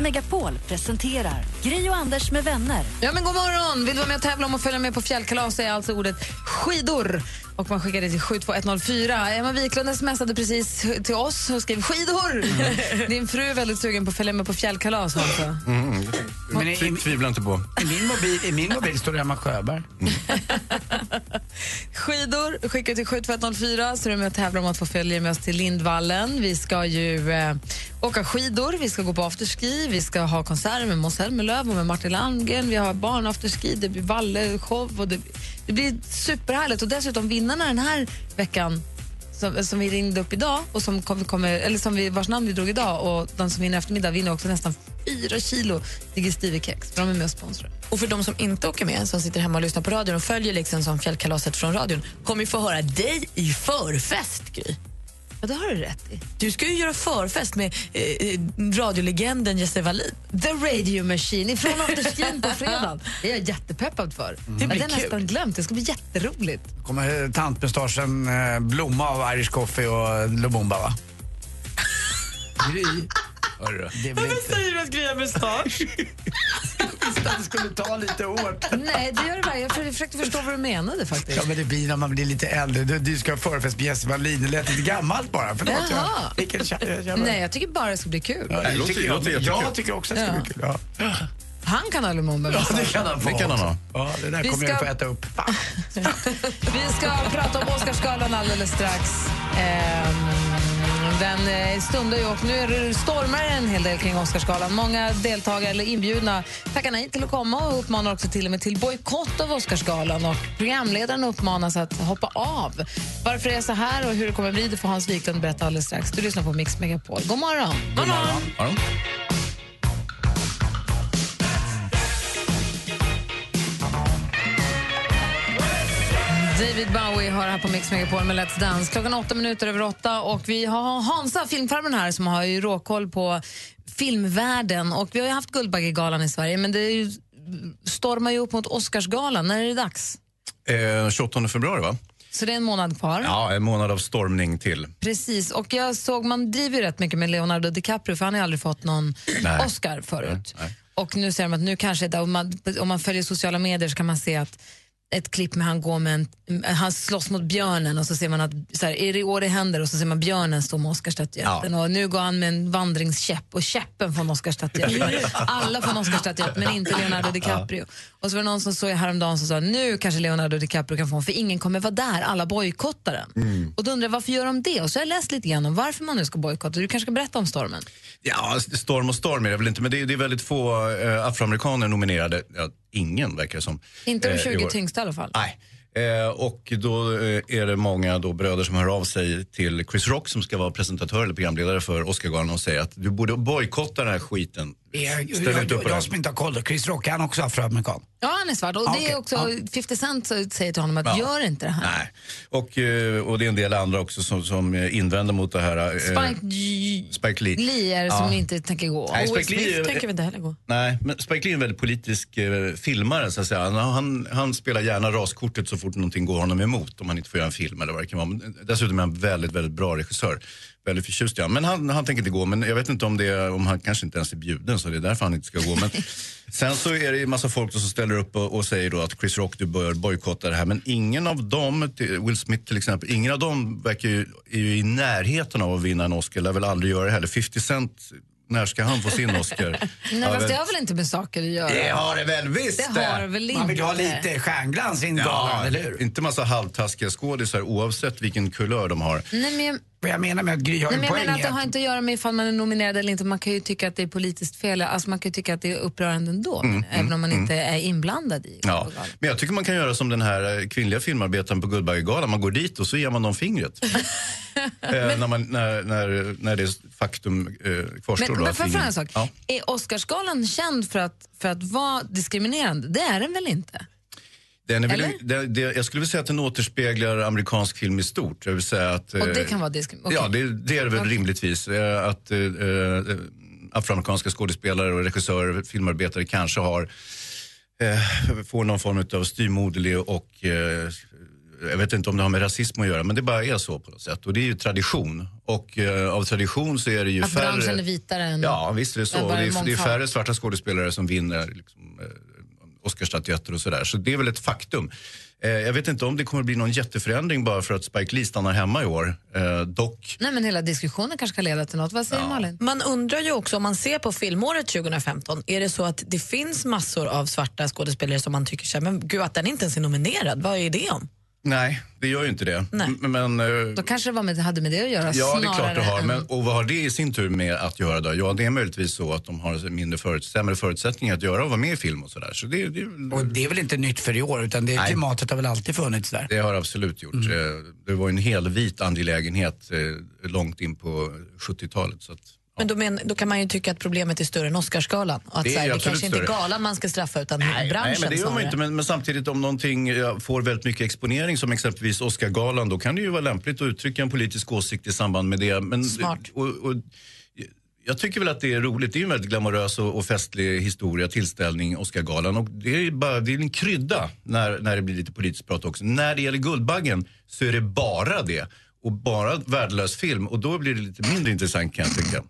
Megapol presenterar Gri och Anders med vänner. Ja, men god morgon! Vill du vara med och tävla om att följa med på fjällkalas är alltså ordet skidor. Och man skickar det till 72104. Emma Wiklund smsade precis till oss och skrev skidor. Din fru är väldigt sugen på att följa med på fjällkalas. Alltså. Men i, i, Tvivlar inte på. i, min mobil, I min mobil står det Emma Sjöberg. Skidor skickar till 72104 så är du med och tävlar om att få följa med oss till Lindvallen. Vi ska ju eh, åka skidor, vi ska gå på afterski, vi ska ha konserter med Måns Zelmerlöw och med Martin Landgren. Vi har barnafterski, det blir Valle-show och det, det blir superhärligt. Och dessutom vinnarna den här veckan som, som vi ringde upp idag och som kom, kommer, eller som vi, vars namn vi drog idag och de som vinner eftermiddag vinner också nästan fyra kilo digestivekex för de är med och sponsrar. Och för de som inte åker med, som sitter hemma och lyssnar på radion och följer liksom som fjällkalaset från radion, kommer ju få höra dig i förfest, Gry. Ja, det har du rätt i. Du ska ju göra förfest med eh, eh, radiolegenden Jesse Wallin. The Radio Machine ifrån afterskin på fredag. Det är jag jättepeppad för. Det blir jag hade kul. nästan glömt. Det ska bli jätteroligt. kommer tantmustaschen eh, blomma av Irish coffee och Lumumba, va? Gry. Hörru, det inte... säger du att Gry har mustasch? visste att det skulle ta lite hårt. Nej, det gör det bara. Jag försökte förstå vad du menade faktiskt. Ja, men det blir när man blir lite äldre. Du, du ska ha förfest med Jesse Wallin. Det lät lite gammalt bara. Förlåt. Jaha. Jag, vilken, jag, jag, jag, Nej, jag tycker bara det ska bli kul. Ja, Det låter- tycker jag, jättekul. jag tycker också att det ska Ja. bli kul. Ja. Han kan ha Lumumba. Ja, det kan han få. Det kan han ha. Ja, det där Vi kommer ska- jag få äta upp. Vi ska prata om Oscarsgalan alldeles strax. Ehm, den eh, stundar ju och nu stormar det en hel del kring Oscarsgalan. Många deltagare eller inbjudna tackar nej till att komma och uppmanar också till och med till bojkott av Oscarsgalan. Och programledaren uppmanas att hoppa av. Varför det är så här och hur det kommer bli det får Hans Wiklund berätta alldeles strax. Du lyssnar på Mix Megapol. God morgon! God morgon. Ja, de. David Bowie har här på Mix Megapol med Let's Dance. Klockan åtta minuter över åtta och vi har Hansa, filmfarbrorn här, som har ju råkoll på filmvärlden. Och vi har ju haft Guldbaggegalan i Sverige, men det är ju, stormar ju upp mot Oscarsgalan. När är det dags? Eh, 28 februari, va? Så det är en månad kvar. Ja, en månad av stormning till. Precis, och jag såg, man driver ju rätt mycket med Leonardo DiCaprio för han har aldrig fått någon Nej. Oscar förut. Nej. Och nu ser de att nu kanske, om man, om man följer sociala medier så kan man se att ett klipp med han går med en, han slåss mot björnen och så ser man att så här, är det i år det händer och så ser man björnen stå med Oscarsstatyetten och nu går han med en vandringskäpp och käppen får en Oscarsstatyett. Alla får en Oscarsstatyett men inte Leonardo DiCaprio. Och så var det någon som såg häromdagen som sa nu kanske Leonardo DiCaprio kan få en för ingen kommer vara där, alla bojkottar den. Och då undrar jag varför gör de det? Och så har jag läst lite grann om varför man nu ska bojkotta. Du kanske ska berätta om stormen? Ja, storm och storm är det väl inte, men det är, det är väldigt få eh, afroamerikaner nominerade. Ja, ingen verkar det som. Inte de eh, i 20 år. tyngsta i alla fall. Nej. Eh, och då eh, är det många då bröder som hör av sig till Chris Rock som ska vara presentatör eller programledare för Oscargalan och säger att du borde bojkotta den här skiten. Jag, Ställ jag, inte upp på jag, jag som inte har koll, Chris Rock, är han också afroamerikan? Ja, han är svart. Och Ah, det är också, Ja. 50 Cent säger till honom att Ja. gör inte det här. Nej. Och, eh, och det är en del andra också som, som eh, invänder mot det här. eh, Spike Spike Lee. Lee är det som Ja. inte tänker gå. Nej, Spike Lee Smith är- tänker vi inte heller gå. Nej, men Spike Lee är en väldigt politisk eh, filmare så att säga. Han, han, han spelar gärna raskortet så fort någonting går honom emot om han inte får göra en film eller vad det kan vara. Men dessutom är han väldigt, väldigt bra regissör. Väldigt förtjust i honom. Men han, han tänker inte gå, men jag vet inte om, det, är- om han kanske inte ens är bjuden så det är därför han inte ska gå. Men sen så är det ju massa folk som ställer upp och, och säger då att Chris Rock du bör bojkotta det här. Men ingen av dem, Will Smith till exempel, ingen av dem verkar ju, är ju i närheten av att vinna en Oscar. Lär väl aldrig göra det heller. 50 Cent, när ska han få sin Oscar? Nej, Ja, fast väl- det har väl inte med saker att göra? det har det väl visst Det har väl inte. Man vill ha lite stjärnglans i en gala, eller hur? Inte massa halvtaskiga skådisar oavsett vilken kulör de har. Nej, men jag, Vad jag menar med att Gry har nej, en men jag poäng menar att det har inte att göra med ifall man är nominerad eller inte. Man kan ju tycka att det är politiskt fel. Alltså man kan ju tycka att det är upprörande ändå, även om man inte är inblandad i Ja. Men jag tycker man kan göra som den här eh, kvinnliga filmarbetaren på Guldbaggegalan. Man går dit och så ger man dem fingret. eh, när, man, när, när, när det faktum eh, kvarstår. Men, då, men jag fråga ingen- en sak? Ja. Är Oscarsgalan känd för att, för att vara diskriminerande? Det är den väl inte? Den väl, Eller? det, det, jag skulle vilja säga att den återspeglar amerikansk film i stort. Jag vill säga att, Och det eh, kan vara diskriminering? Ja, det, det är det väl rimligtvis. Eh, Att eh, eh, afroamerikanska skådespelare och regissörer, filmarbetare kanske har eh, får någon form av styrmoderlig och jag vet inte om det har med rasism att göra, men det bara är så på något sätt. Och det är ju tradition. Och eh, av tradition så är det ju Att färre... branschen är vitare än... Ja, visst är det så. det, är, det är färre svarta skådespelare som vinner liksom, Oscarsstatyetter och sådär. Så det är väl ett faktum. Eh, jag vet inte om det kommer bli någon jätteförändring bara för att Spike Lee stannar hemma i år. Eh, dock, Nej, men hela diskussionen kanske kan leda till något. Vad säger Malin? Man undrar ju också om man ser på filmåret 2015, är det så att det finns massor av svarta skådespelare som man tycker så här, men gud att den inte ens är nominerad, vad är det om? Nej, det gör ju inte det. Nej. Men, eh, Då kanske det var med, hade med det att göra Ja, det är klart det har. än- Men, och vad har det i sin tur med att göra då? Ja, det är möjligtvis så att de har mindre förut, sämre förutsättningar att göra och vara med i film och sådär. Så det, det, Och det är väl inte nytt för i år utan det klimatet har väl alltid funnits där. det har absolut gjort. Mm. Eh, Det var en helvit angelägenhet eh, långt in på 70-talet. Så att, Men då, men, då kan man ju tycka att problemet är större än Oscarsgalan. Och att Det är så här, det kanske inte är galan man ska straffa utan Nej, branschen nej, men det gör man inte. Men, men samtidigt om någonting får väldigt mycket exponering som exempelvis Oscargalan, då kan det ju vara lämpligt att uttrycka en politisk åsikt i samband med det. Men, Smart. Och, och, jag tycker väl att det är roligt. Det är en väldigt glamorös och, och festlig historia, tillställning, Oscargalan. Och det är bara det är en krydda när, när det blir lite politiskt prat också. När det gäller Guldbaggen så är det bara det. Och bara värdelös film. Och då blir det lite mindre intressant kan jag tycka.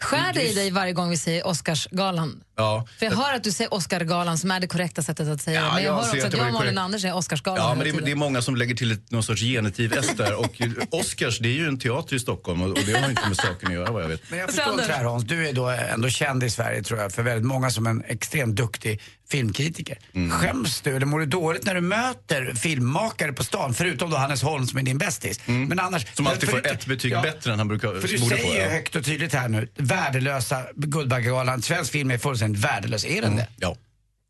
Skär det i dig varje gång vi säger Oscarsgalan? Ja. För jag hör att du säger Oscargalan som är det korrekta sättet att säga Ja, det. Men jag, jag hör också att jag och Malin. Anders säger Oscarsgalan Ja, men det, är- det är många som lägger till ett, någon sorts genitiv-S där. Och Oscars, det är ju en teater i Stockholm och, och det har inte med saken att göra vad jag vet. Men jag förstår inte det här Hans, du är då ändå känd i Sverige tror jag för väldigt många som en extremt duktig filmkritiker. Mm. Skäms du eller mår du dåligt när du möter filmmakare på stan? Förutom då Hannes Holm som är din bästis. Men annars... Mm. Som alltid för får ett betyg bättre än han brukar För du säger ju ja. högt och tydligt här nu, värdelösa Guldbaggegalan, svensk film är fullständigt värdelös. Är den det? Ja.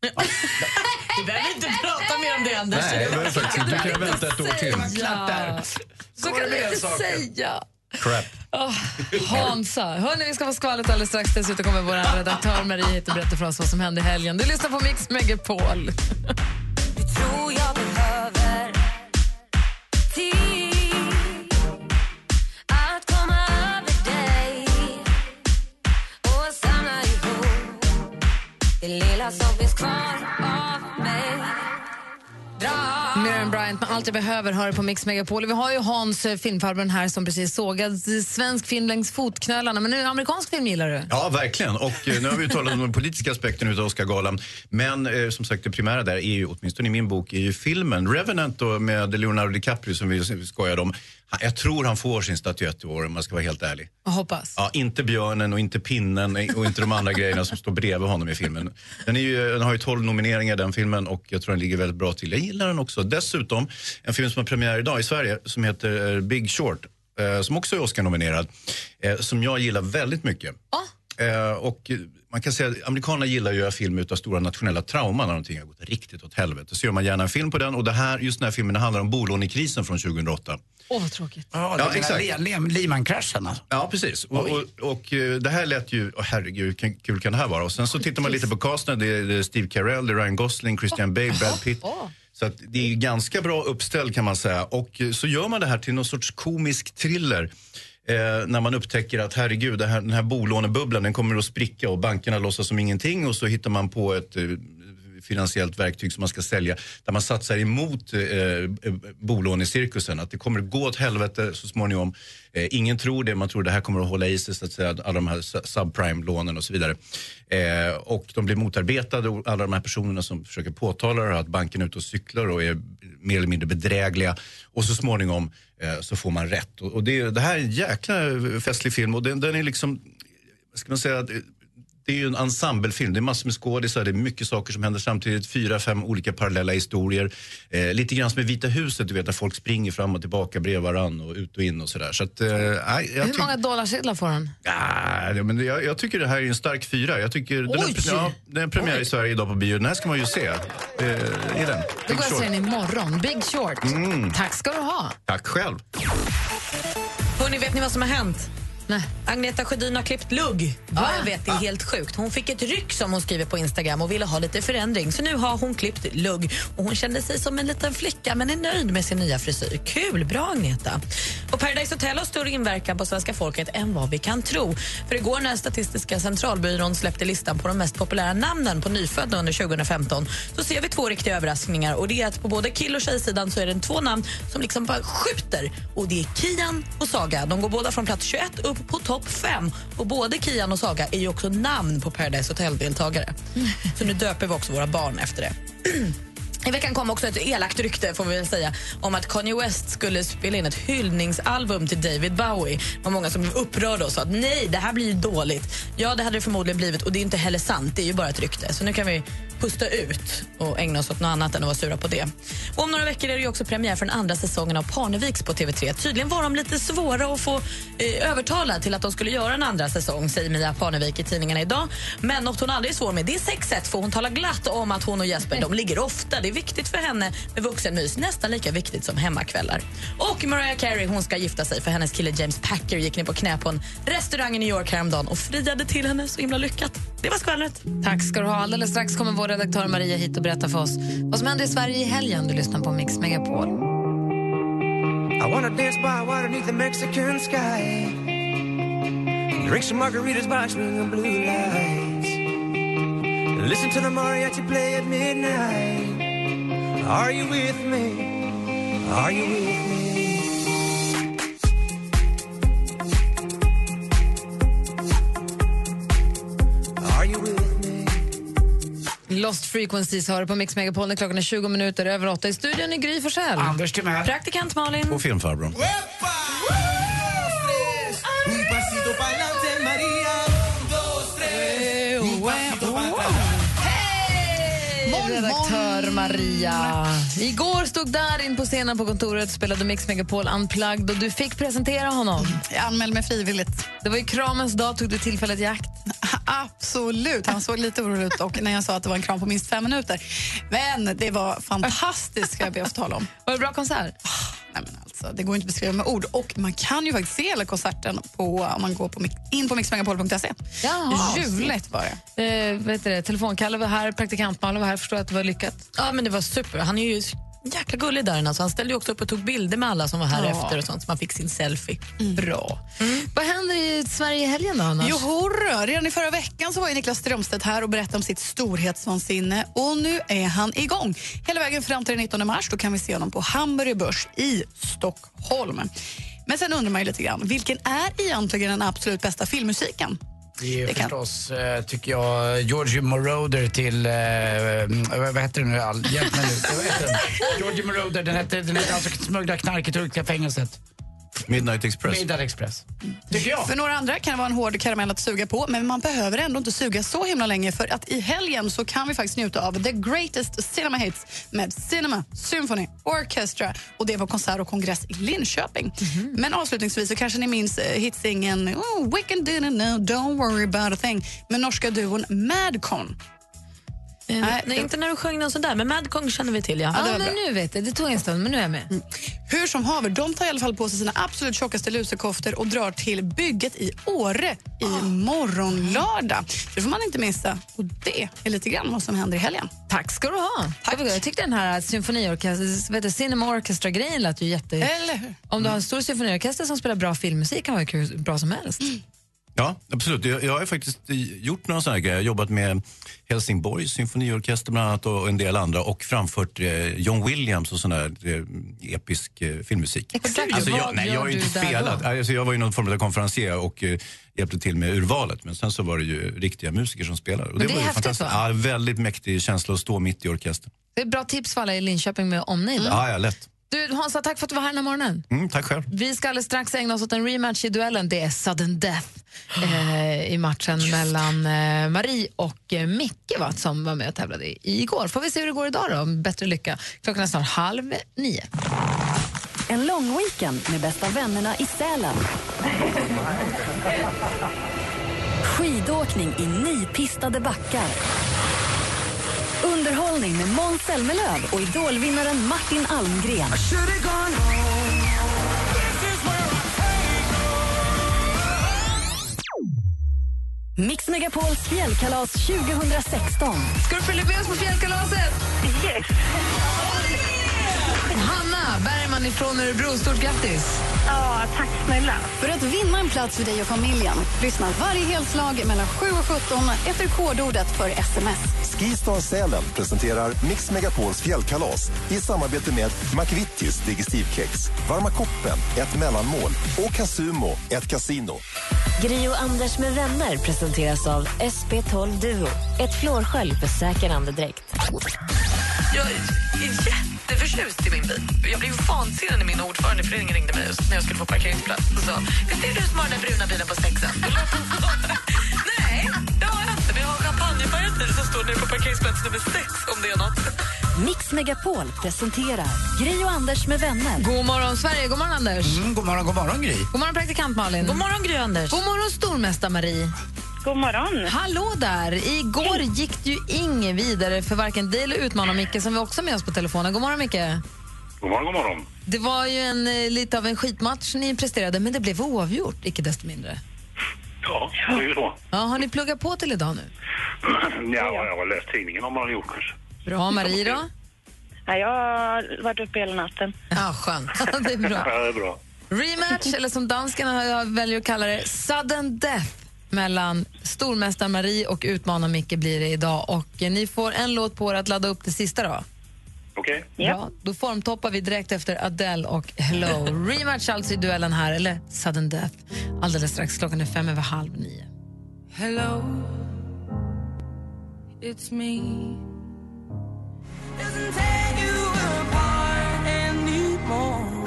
Vi behöver inte prata mer om det Anders. Nej, det var faktiskt inte. Du kan vänta ett år till. Klart där. Så kan du inte säga. Crap. Hansa. Hörni, vi ska få skvallret alldeles strax. Dessutom kommer vår redaktör Marie hit och berätta för oss vad som hände i helgen. Du lyssnar på Mix Megapol. Allt jag behöver hör på Mix Megapol. Vi har ju Hans, eh, filmfarbrorn här, som precis sågade svensk film längs fotknölarna. Men nu amerikansk film gillar du? Ja, verkligen. Och eh, nu har vi ju talat om den politiska aspekten av Oscargalan. Men eh, som sagt, det primära där är ju, åtminstone i min bok, är ju filmen. Revenant då, med Leonardo DiCaprio som vi skojade om. Jag tror han får sin statyett i år om man ska vara helt ärlig. Jag hoppas. Ja, inte björnen och inte pinnen och inte de andra grejerna som står bredvid honom i filmen. Den, är ju, den har ju 12 nomineringar den filmen och jag tror den ligger väldigt bra till. Jag gillar den också. Dessutom en film som har premiär idag i Sverige som heter Big Short. eh, Som också är Oscar-nominerad. eh, Som jag gillar väldigt mycket. Eh, och man kan säga att amerikanerna gillar att göra film utav stora nationella trauman när någonting har gått riktigt åt helvete. Så gör man gärna en film på den och det här, just den här filmen handlar om bolånekrisen från 2008. Åh, vad tråkigt. Ja, Ja, ja exakt. Lehman-kraschen alltså. Ja, precis. Och, och, och eh, det här lät ju, oh, herregud, hur kul kan det här vara? Och sen så tittar man lite på casten, det är, Steve Carell, det är Ryan Gosling, Christian Bale, Brad Pitt. Så att det är ganska bra uppställd kan man säga. Och så gör man det här till någon sorts komisk thriller. Eh, när man upptäcker att herregud, det här, den här bolånebubblan den kommer att spricka och bankerna låtsas som ingenting och så hittar man på ett eh, finansiellt verktyg som man ska sälja där man satsar emot eh, eh bolånecirkusen. Att det kommer att gå åt helvete så småningom. Eh, ingen tror det, man tror det här kommer att hålla i sig, så att säga, alla de här subprime-lånen och så vidare. Eh, och de blir motarbetade och alla de här personerna som försöker påtala det här, att banken är ute och cyklar och är mer eller mindre bedrägliga. Och så småningom eh, så får man rätt. Och, och det, det här är en jäkla festlig film och den, den är liksom, vad ska man säga, det- det är ju en ensemblefilm. Det är massor med skådisar, det är mycket saker som händer samtidigt. Fyra, fem olika parallella historier. Eh, lite grann som i Vita huset, du vet, där folk springer fram och tillbaka bredvid varann och ut och in och sådär. Så att, eh, Hur många dollarsedlar får han? Ah, ja, men jag, jag tycker det här är en stark fyra. Jag tycker den, Oj! är, ja, den är premiär i Sverige idag på bio. Den här ska man ju se. Eh, är den. Då går jag och ser den imorgon. Big Short. Tack ska du ha. Tack själv. Hörrni, vet ni vad som har hänt? Agneta Sjödin har klippt lugg. Vad jag vet, det är helt sjukt. Hon fick ett ryck som hon skriver på Instagram och ville ha lite förändring. Så nu har hon klippt lugg och hon kände sig som en liten flicka men är nöjd med sin nya frisyr. Kul, bra Agneta. Och Paradise Hotel har större inverkan på svenska folket än vad vi kan tro. För igår när Statistiska centralbyrån släppte listan på de mest populära namnen på nyfödda under 2015 så ser vi två riktiga överraskningar. Och det är att på både kill och tjejsidan så är det två namn som liksom bara skjuter. Och det är Kian och Saga. De går båda från plats 21 upp på topp 5. Och både Kian och Saga är ju också namn på Paradise Hotel-deltagare. Så nu döper vi också våra barn efter det. I veckan kom också ett elakt rykte får vi väl säga om att Kanye West skulle spela in ett hyllningsalbum till David Bowie. Det var många som blev upprörda och sa att nej, det här blir ju dåligt. Ja, det hade det förmodligen blivit och det är inte heller sant. Det är ju bara ett rykte. Så nu kan vi pusta ut och ägna oss åt något annat än att vara sura på det. Och om några veckor är det också premiär för den andra säsongen av Parneviks på TV3. Tydligen var de lite svåra att få eh, övertala till att de skulle göra en andra säsong, säger Mia Parnevik i tidningarna idag. Men något hon aldrig är svår med det är sexet, för hon talar glatt om att hon och Jesper de ligger ofta. Det är viktigt för henne med vuxenmys, nästan lika viktigt som hemmakvällar. Och Mariah Carey hon ska gifta sig för hennes kille James Packer gick ner på knä på en restaurang i New York häromdagen och friade till henne så himla lyckat. Det var skvallret. Tack ska du ha. Alldeles strax kommer vår redaktör Maria hit och berätta för oss vad som händer i Sverige i helgen. Du lyssnar på Mix Megapol. I wanna dance by water beneath the Mexican sky. Drink some margaritas by swinging blue lights. Listen to the mariachi play at midnight. Are you with me? Are you with me? Are you with me? Lost Frequencies hör på Mix Megapol när klockan är 20 minuter över 8 i studion i Gry Forssell. Anders Timell. Praktikant Malin. Och filmfarbrorn. Redaktör Maria. Igår stod Darin på scenen på kontoret och spelade Mix Megapol Unplugged och du fick presentera honom. Jag anmälde mig frivilligt. Det var ju kramens dag, tog du tillfället i akt? Absolut. Han såg lite orolig ut och när jag sa att det var en kram på minst fem minuter. Men det var fantastiskt, ska jag be att få tala om. Var det bra konsert? Nej, men alltså, det går inte att beskriva med ord. Och Man kan ju faktiskt se hela konserten på, om man går på, in på mixmegapol.se. Ljuvligt var det. Eh, vet du det, telefonkalle var här, praktikant Malin var här. Förstår att det var lyckat. Ja, men det var super. Han är ju jäkla gullig där. Alltså. Han ställde också upp och tog bilder med alla som var här Ja. efter och sånt så man fick sin selfie. Bra. Vad händer i Sverige i helgen då, Annars? Jo, horror. Redan i förra veckan så var ju Niklas Strömstedt här och berättade om sitt storhetsvansinne. Och nu är han igång. Hela vägen fram till den 19 mars då kan vi se honom på Hamburger Börs i Stockholm. Men sen undrar man ju lite grann, vilken är egentligen den absolut bästa filmmusiken? Det är Det förstås, eh, tycker jag, Georgie Moroder till... Eh, eh, vad heter den nu? Hjälp mig nu. Georgie Moroder, den heter, den heter alltså Smuggla knark i turkiska fängelset. Midnight Express. Midnight Express. Tycker jag. För några andra kan det vara en hård karamell att suga på men man behöver ändå inte suga så himla länge för att i helgen så kan vi faktiskt njuta av The Greatest Cinema Hits med Cinema Symphony Orchestra och det var konsert och kongress i Linköping. Men avslutningsvis så kanske ni minns eh, hitsingeln oh, We can do no, no, don't worry about a thing med norska duon Madcon. Nej, Nej, inte när du sjöng någon sån där, men Madcong känner vi till. Ja. Ja, men bra. nu vet jag. Det tog en stund, men nu är jag med. Hur som haver, de tar i alla fall på sig sina absolut tjockaste lusekoftor och drar till bygget i Åre i morgonlördag. Det får man inte missa. Och det är lite grann vad som händer i helgen. Tack ska du ha. Tack. Jag tyckte den här symfoniorkester, Cinema Orchestra-grejen lät ju jätte... Eller hur? Om du har en stor symfoniorkester som spelar bra filmmusik kan vara hur bra som helst. Ja, absolut. Jag, jag har faktiskt gjort några sådana grejer. Jag har jobbat med Helsingborgs symfoniorkester bland annat och en del andra och framfört eh, John Williams och sån där eh, episk eh, filmmusik. Exakt. Alltså, jag, nej, jag har ju inte spelat. Alltså, jag var ju någon form av konferencier och eh, hjälpte till med urvalet. Men sen så var det ju riktiga musiker som spelade. Och det är var ju fantastiskt. va? Ja, väldigt mäktig känsla att stå mitt i orkestern. Det är ett bra tips för alla i Linköping med omnejd. Ja, ja, lätt. Du, Hansa, tack för att du var här den här morgonen. Mm, tack själv. Vi ska alldeles strax ägna oss åt en rematch i duellen. Det är sudden death eh, i matchen mellan eh, Marie och eh, Micke va, som var med och tävlade i, igår. Får vi se hur det går idag då, bättre lycka. Klockan är snart halv nio. En lång weekend med bästa vännerna i Sälen. Skidåkning i nypistade backar. Underhållning med Måns Zelmerlöw och Idolvinnaren Martin Almgren. Mix Megapols fjällkalas 2016. Ska du följa med oss på fjällkalaset? Yes! Hanna Bergman ifrån Örebro, stort grattis! Ja, tack snälla. För att vinna en plats för dig och familjen, lyssna varje helslag mellan 7 och 17 efter kodordet för sms. Skistar Sälen presenterar Mix Megapols fjällkalas i samarbete med McVittys Digestivkex, Varma koppen, ett mellanmål och Casumo, ett kasino. Gri och Anders med vänner presenteras av SP12 Duo. Ett flårskölj för säker andedräkt. Jag är jätteförtjust i min bil. Jag blev vansinnig när min ordförande i föreningen ringde mig just när jag skulle få parkeringsplats och sa Visst är det du som har den där bruna bilen på sexen? Nej, det har jag inte. Men jag har champagnefärgad bil som står nere på parkeringsplats nummer sex om det är något. Mix Megapol presenterar Gri och Anders med vänner. God morgon, Sverige. God morgon, Anders. Mm, god morgon, god morgon Gry. God morgon, praktikant Malin. God morgon, Gry Anders. God morgon, stormästare Marie. God morgon. Hallå där! Igår gick det ju inget vidare för varken dig eller Utmana Micke som vi också har med oss på telefonen. God morgon, Micke. God morgon, god morgon. Det var ju en, eh, lite av en skitmatch ni presterade, men det blev oavgjort, icke desto mindre. Ja, det är ju så. Ja, har ni pluggat på till idag nu? Ja, jag har läst tidningen om man har gjort kanske. Bra. Marie då? Ja, jag har varit uppe hela natten. Ja, skönt. det är bra. Ja, det är bra. Rematch, eller som danskarna väljer att kalla det, sudden death mellan stormästare Marie och utmanar Micke blir det idag. Och eh, ni får en låt på er att ladda upp det sista då. Okej. Bra. Då formtoppar vi direkt efter Adele och Hello. Rematch alltså i duellen här, eller sudden death. Alldeles strax, klockan är fem över halv nio. Hello, it's me.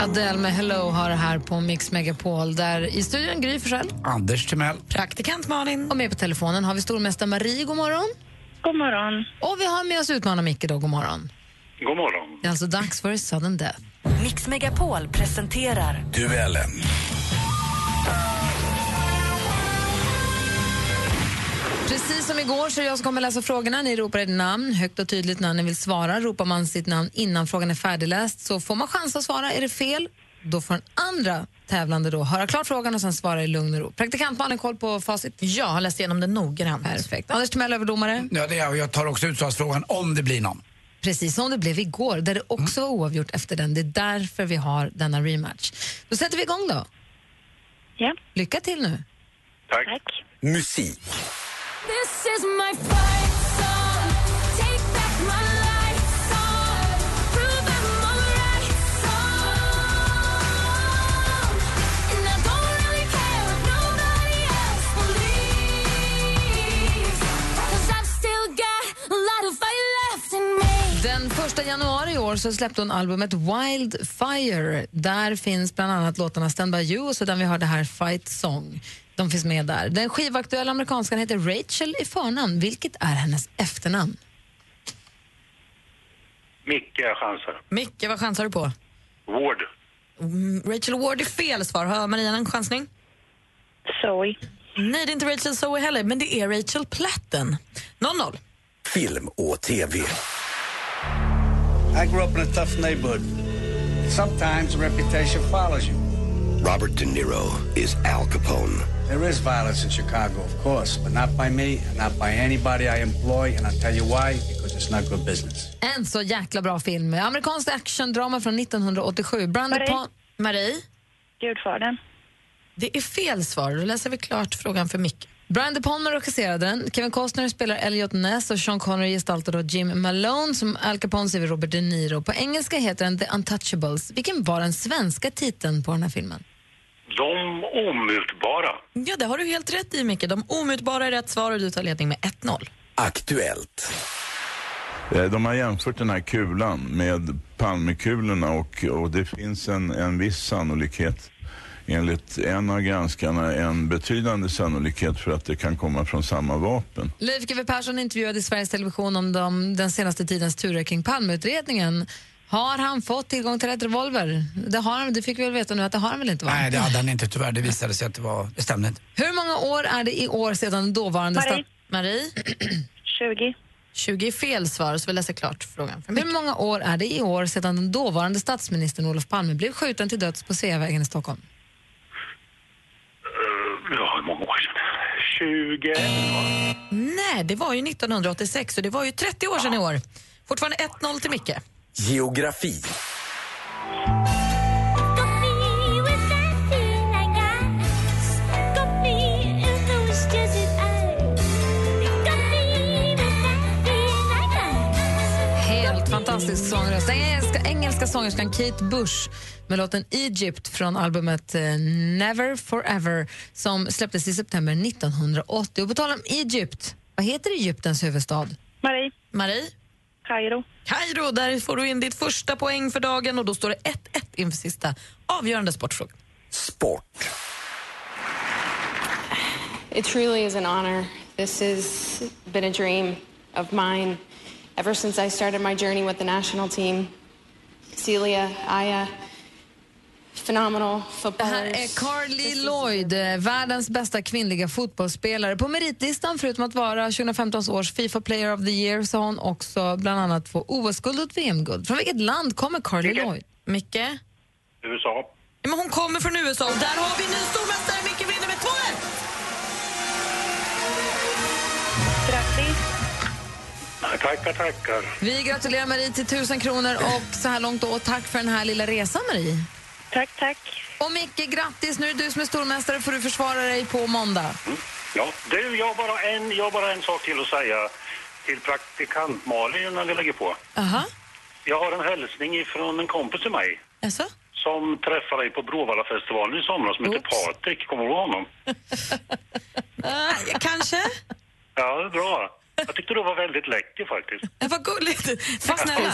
Adele med Hello har här på Mix Megapol där i studion Gry Forssell. Anders Timell. Praktikant Malin. Och med på telefonen har vi stormästare Marie, god morgon. God morgon. Och vi har med oss utmanar Micke då, god morgon. God morgon. Det är alltså dags för sudden death. Mix Megapol presenterar Duellen. Precis som igår så är det jag som kommer läsa frågorna. Ni ropar ert namn högt och tydligt när ni vill svara. Ropar man sitt namn innan frågan är färdigläst så får man chans att svara. Är det fel, då får den andra tävlande då höra klart frågan och sen svara i lugn och ro. Praktikant Malin, koll på facit? Jag har läst igenom den noggrant. Perfekt. Anders Timell, överdomare? Ja, det är jag. Och Jag tar också utslagsfrågan om det blir någon. Precis som det blev igår, där det också var oavgjort efter den. Det är därför vi har denna rematch. Då sätter vi igång då. Ja. Lycka till nu. Tack. Tack. Musik. This is my fight Den första januari i år så släppte hon albumet Wildfire. Där finns bland annat låtarna Stand By You och så den vi hörde här Fight Song. De finns med där. Den skivaktuella amerikanskan heter Rachel i förnamn. Vilket är hennes efternamn? Micke jag chansar. Micke, vad chansar du på? Ward. Mm, Rachel Ward är fel svar. Har Maria en chansning? Zoe. Nej, det är inte Rachel Zoe heller, men det är Rachel Platten. 0-0. Film och TV. I grew up in a tough neighborhood. Sometimes reputation follows you. Robert De Niro is Al Capone. There is violence in Chicago, of course, but not by me and not by anybody I employ, and I'll tell you why, because it's not good business. En så jäkla bra film. Amerikanskt actiondrama från 1987. Brandon Marie. Marie? Gudfadern. Det är fel svar. Då läser vi klart frågan för Micke. Brian De Palma regisserade den. Kevin Costner spelar Elliot Ness och Sean Connery gestaltar då Jim Malone som Al Capone ser vi Robert De Niro. På engelska heter den The Untouchables. Vilken var den svenska titeln på den här filmen? De omutbara. Ja, det har du helt rätt i, Micke. De omutbara är rätt svar och du tar ledning med 1-0. Aktuellt. Eh, De har jämfört den här kulan med Palmekulorna och, och det finns en, en viss sannolikhet, enligt en av granskarna, en betydande sannolikhet för att det kan komma från samma vapen. Leif GW Persson intervjuade i Sveriges Television om de, den senaste tidens turer kring Palmeutredningen. Har han fått tillgång till rätt revolver? Det, har han, det fick vi väl veta nu att det har han väl inte va? Nej, det hade han inte tyvärr. Det visade sig att det, var, det stämde inte. Hur många år är det i år sedan den dåvarande Marie. Marie? 20. 20 är fel svar, så vi läser klart frågan. Hur många år är det i år sedan den dåvarande statsministern Olof Palme blev skjuten till döds på Sveavägen i Stockholm? Ja, hur många år sedan? 2011. Nej, det var ju 1986 och det var ju 30 år sedan i år. Fortfarande 1-0 till Micke. Geografi. Fantastisk sångröst. Engelska, engelska sångerskan Kate Bush med låten Egypt från albumet eh, Never Forever som släpptes i september 1980. Och på tal om Egypt, vad heter Egyptens huvudstad? Marie. Marie? Kairo. Kairo, där får du in ditt första poäng för dagen och då står det 1-1 inför sista avgörande sportfrågan. Sport. It truly is an honor. This has been a dream of mine ever since I started my journey with the national team. Celia, Aya, phenomenal Det här är Carly Lloyd, eh, världens bästa kvinnliga fotbollsspelare. På meritlistan, förutom att vara 2015 års Fifa Player of the Year, så har hon också bland annat få OS-guld och VM-guld. Från vilket land kommer Carly Lloyd? Micke? USA. Ja, men hon kommer från USA och där har vi en ny stormästare. Micke Tackar, tackar. Vi gratulerar Marie till 1000 kronor och så här långt då, och tack för den här lilla resan Marie. Tack, tack. Och Micke, grattis! Nu är det du som är stormästare får du försvara dig på måndag. Ja, du, jag har bara en, jag har bara en sak till att säga till praktikant Malin innan vi lägger på. Aha. Jag har en hälsning ifrån en kompis till mig. Jaså? Som träffade dig på Bråvallafestivalen i somras som heter Patrik. Kommer du ihåg honom? Uh, kanske? Ja, det är bra. Jag tyckte du var väldigt läcker faktiskt. Det var gulligt. Tack snälla.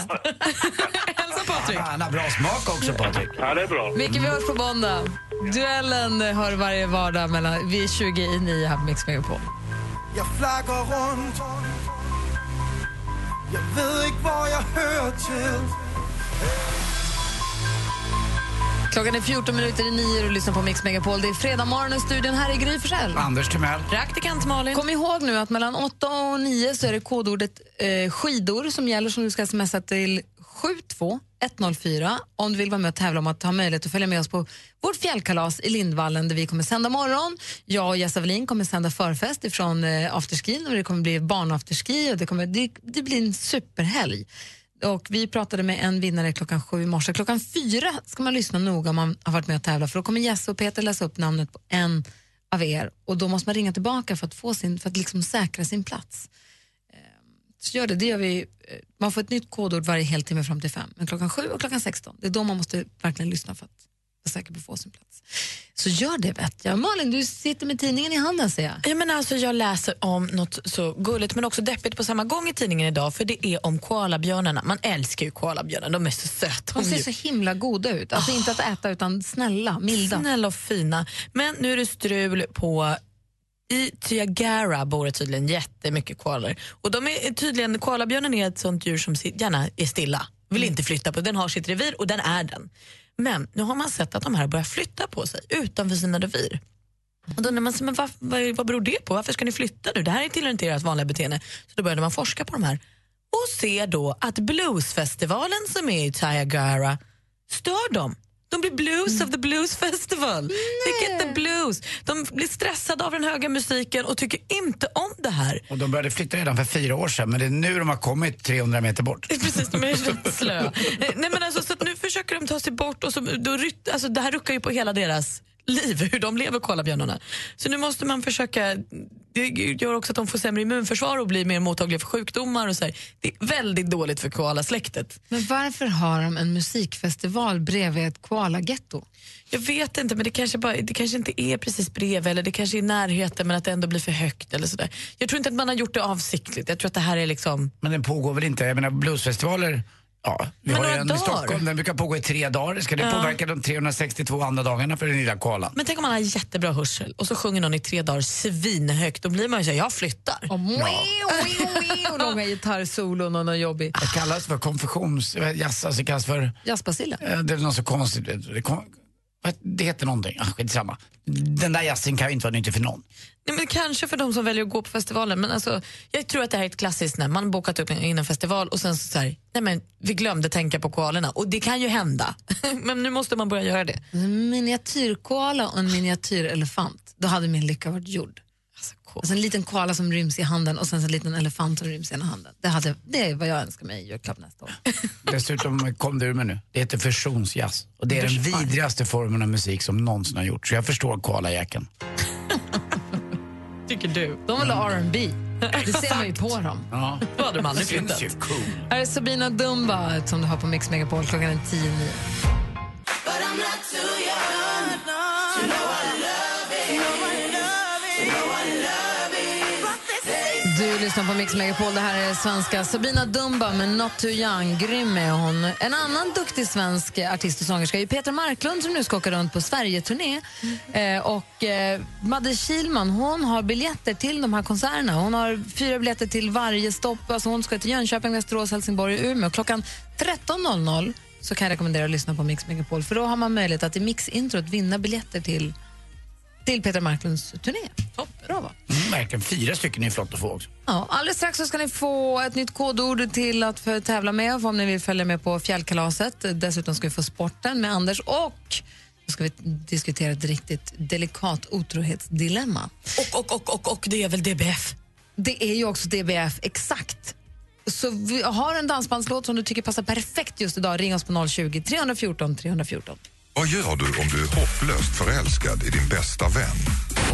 Hälsa Patrik. Han har bra smak också, Patrik. Ja, det är bra. Micke, vi hörs på måndag. Duellen hör varje vardag mellan, vid 20 i 9 här på Mix Megapol. Jeg flakker rundt Jeg ved ikke, hvor jeg hører til Klockan är 14 minuter i 9 och du lyssnar på Mix Megapol. Det är fredag morgon i studion. Här är Gry Forssell. Anders Timell. Praktikant Malin. Kom ihåg nu att mellan 8 och 9 så är det kodordet eh, skidor som gäller som du ska smsa till 72104 om du vill vara med och tävla om att ha möjlighet att följa med oss på vårt fjällkalas i Lindvallen där vi kommer sända morgon. Jag och Jessa Wallin kommer sända förfest ifrån eh, afterskin och det kommer bli barnafterski och det, kommer, det, det blir en superhelg. Och vi pratade med en vinnare klockan sju i morse. Klockan fyra ska man lyssna noga om man har varit med och tävlat för då kommer Jesse och Peter läsa upp namnet på en av er och då måste man ringa tillbaka för att, få sin, för att liksom säkra sin plats. Ehm, så gör det, det gör vi. Eh, man får ett nytt kodord varje heltimme fram till fem. Men klockan sju och klockan 16, det är då man måste verkligen lyssna för att vara säker på att få sin plats. Så gör det vet jag. Malin, du sitter med tidningen i handen ser jag. Ja, men alltså, jag läser om något så gulligt men också deppigt på samma gång i tidningen idag för det är om koalabjörnarna. Man älskar ju koalabjörnar, de är så söta. De ser så himla goda ut. Alltså inte att äta utan snälla, milda. Snälla och fina. Men nu är det strul på i Tiagara bor det tydligen jättemycket koalor. Och de är tydligen, koalabjörnen är ett sånt djur som gärna är stilla, vill inte flytta på Den har sitt revir och den är den. Men nu har man sett att de här börjar flytta på sig utanför sina revir. Och då undrar man sig, men vad, vad, vad beror det på? Varför ska ni flytta nu? Det här tillhör inte ert vanliga beteende. Så då började man forska på de här och ser då att bluesfestivalen som är i Tiagara stör dem. De blir blues of the blues festival. They get the blues. De blir stressade av den höga musiken och tycker inte om det här. Och de började flytta redan för fyra år sedan, men det är nu de har kommit 300 meter bort. Precis, de är rätt slö. Eh, Nej, men alltså, så att nu försöker de ta sig bort och så, då alltså, det här ruckar ju på hela deras liv, hur de lever koalabjörnarna. Så nu måste man försöka, det gör också att de får sämre immunförsvar och blir mer mottagliga för sjukdomar och så här. Det är väldigt dåligt för koalasläktet. Men varför har de en musikfestival bredvid ett koalagetto? Jag vet inte, men det kanske, bara, det kanske inte är precis bredvid eller det kanske är i närheten men att det ändå blir för högt eller sådär. Jag tror inte att man har gjort det avsiktligt. Jag tror att det här är liksom... Men den pågår väl inte? Jag menar bluesfestivaler, ja, vi Men har ju en i. Stockholm, den brukar pågå i tre dagar. Ska det Ja. påverka de 362 andra dagarna för den lilla koalan? Men tänk om man har jättebra hörsel och så sjunger någon i tre dagar svinhögt. Då blir man ju så här, jag flyttar. Och långa gitarrsolon och något jobbigt. Det kallas för konfessions... Jazz, alltså det kallas för... Jazzbaciller? Eh, Det är något så konstigt. Det, heter någonting. Ah, skitsamma. Den där jazzen kan ju inte vara nyttig för någon. Nej, men kanske för de som väljer att gå på festivalen. Men alltså, jag tror att det här är ett klassiskt när man bokat upp in en festival och sen så, så här, nej men vi glömde tänka på koalorna. Och det kan ju hända. men nu måste man börja göra det. En miniatyrkoala och en miniatyrelefant. Då hade min lycka varit gjord. På. Alltså en liten koala som ryms i handen och sen en liten elefant som ryms i ena handen. Det, hade, det är vad jag önskar mig i julklapp nästa år. Dessutom kom du med nu. Det heter fusionsjazz. Och det är den vidrigaste formen av musik som någonsin har gjorts. Så jag förstår koalajäkeln. Tycker du? De vill ha R&B. Det ser man ju på dem. Ja. Då hade de aldrig flyttat. ju cool. Här är Sabina Dumba som du har på Mix Megapol klockan är 10 9. Du lyssnar på Mix Megapol. Det här är svenska Sabina Dumba med Not Too Young. Grym är hon. En annan duktig svensk artist och sångerska är Petra Marklund som nu ska åka runt på Sverige-turné. Eh, och eh, Madde Kilman hon har biljetter till de här konserterna. Hon har fyra biljetter till varje stopp. Alltså hon ska till Jönköping, Västerås, Helsingborg och Umeå. Klockan 13.00 så kan jag rekommendera att lyssna på Mix Megapol för då har man möjlighet att i Mix-introt vinna biljetter till, till Petra Marklunds turné. Bra va? Mm, verkligen. Fyra stycken är flott att få också. Ja, alldeles strax så ska ni få ett nytt kodord till att tävla med om ni vill följa med på fjällkalaset. Dessutom ska vi få sporten med Anders och så ska vi diskutera ett riktigt delikat otrohetsdilemma. Och, och, och, och, och det är väl DBF? Det är ju också DBF, exakt. Så vi har en dansbandslåt som du tycker passar perfekt just idag. Ring oss på 020 314 314. Vad gör du om du är hopplöst förälskad i din bästa vän?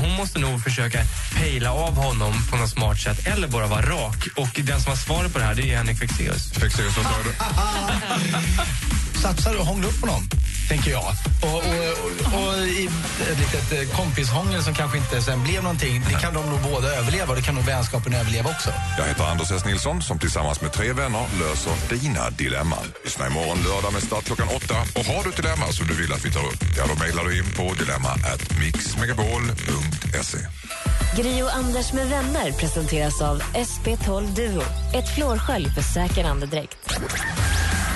Hon måste nog försöka pejla av honom på något smart sätt eller bara vara rak. Och den som har svaret på det här det är Henrik Fexeus. Fexeus, vad sa du? Satsar och hångla upp på någon, tänker jag. Och, och, och, och i ett litet eh, kompishångel som kanske inte sen blev någonting, det kan de nog båda överleva och det kan nog vänskapen överleva också. Jag heter Anders S. Nilsson som tillsammans med tre vänner löser dina dilemman. Lyssna imorgon lördag med start klockan åtta. Och har du ett dilemma som du vill att vi tar upp, ja då mejlar du in på dilemma at mixmegapol.se. Gri och Anders med vänner presenteras av SP12 Duo. Ett flårskölj för säker andedräkt.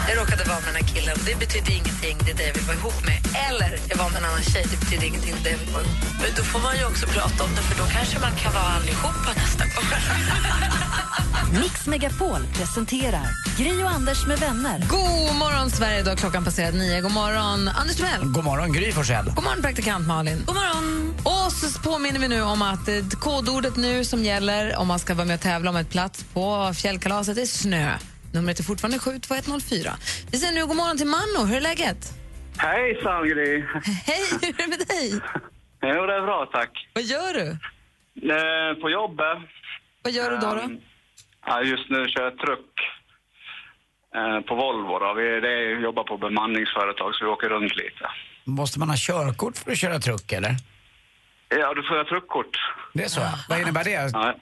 Jag råkade vara med den här killen. Det betyder ingenting, det är det jag vill vara ihop med. Eller jag var med en annan tjej, det betyder ingenting, det är det jag vill vara ihop med. Men då får man ju också prata om det för då kanske man kan vara allihopa nästa gång. Mix Megapol presenterar Gri och Anders med vänner. God morgon, Sverige. Då klockan passerat nio. God morgon, Anders Timell. God morgon, Gry Forssell. God morgon, praktikant Malin. God morgon. Och så påminner vi nu om att eh, kodordet nu som gäller om man ska vara med och tävla om ett plats på fjällkalaset är snö. Numret är fortfarande 72104. Vi säger nu god morgon till Manno. Hur är läget? Hejsan Gry! Hej, hur är det med dig? Jo, det är bra tack. Vad gör du? Eh, på jobbet. Vad gör du då? då? Ehm, ja, just nu kör jag truck eh, på Volvo. Då. Vi det jobbar på bemanningsföretag så vi åker runt lite. Måste man ha körkort för att köra truck eller? Ja, du får ha truckkort. Det är så? Vad innebär det? Ja.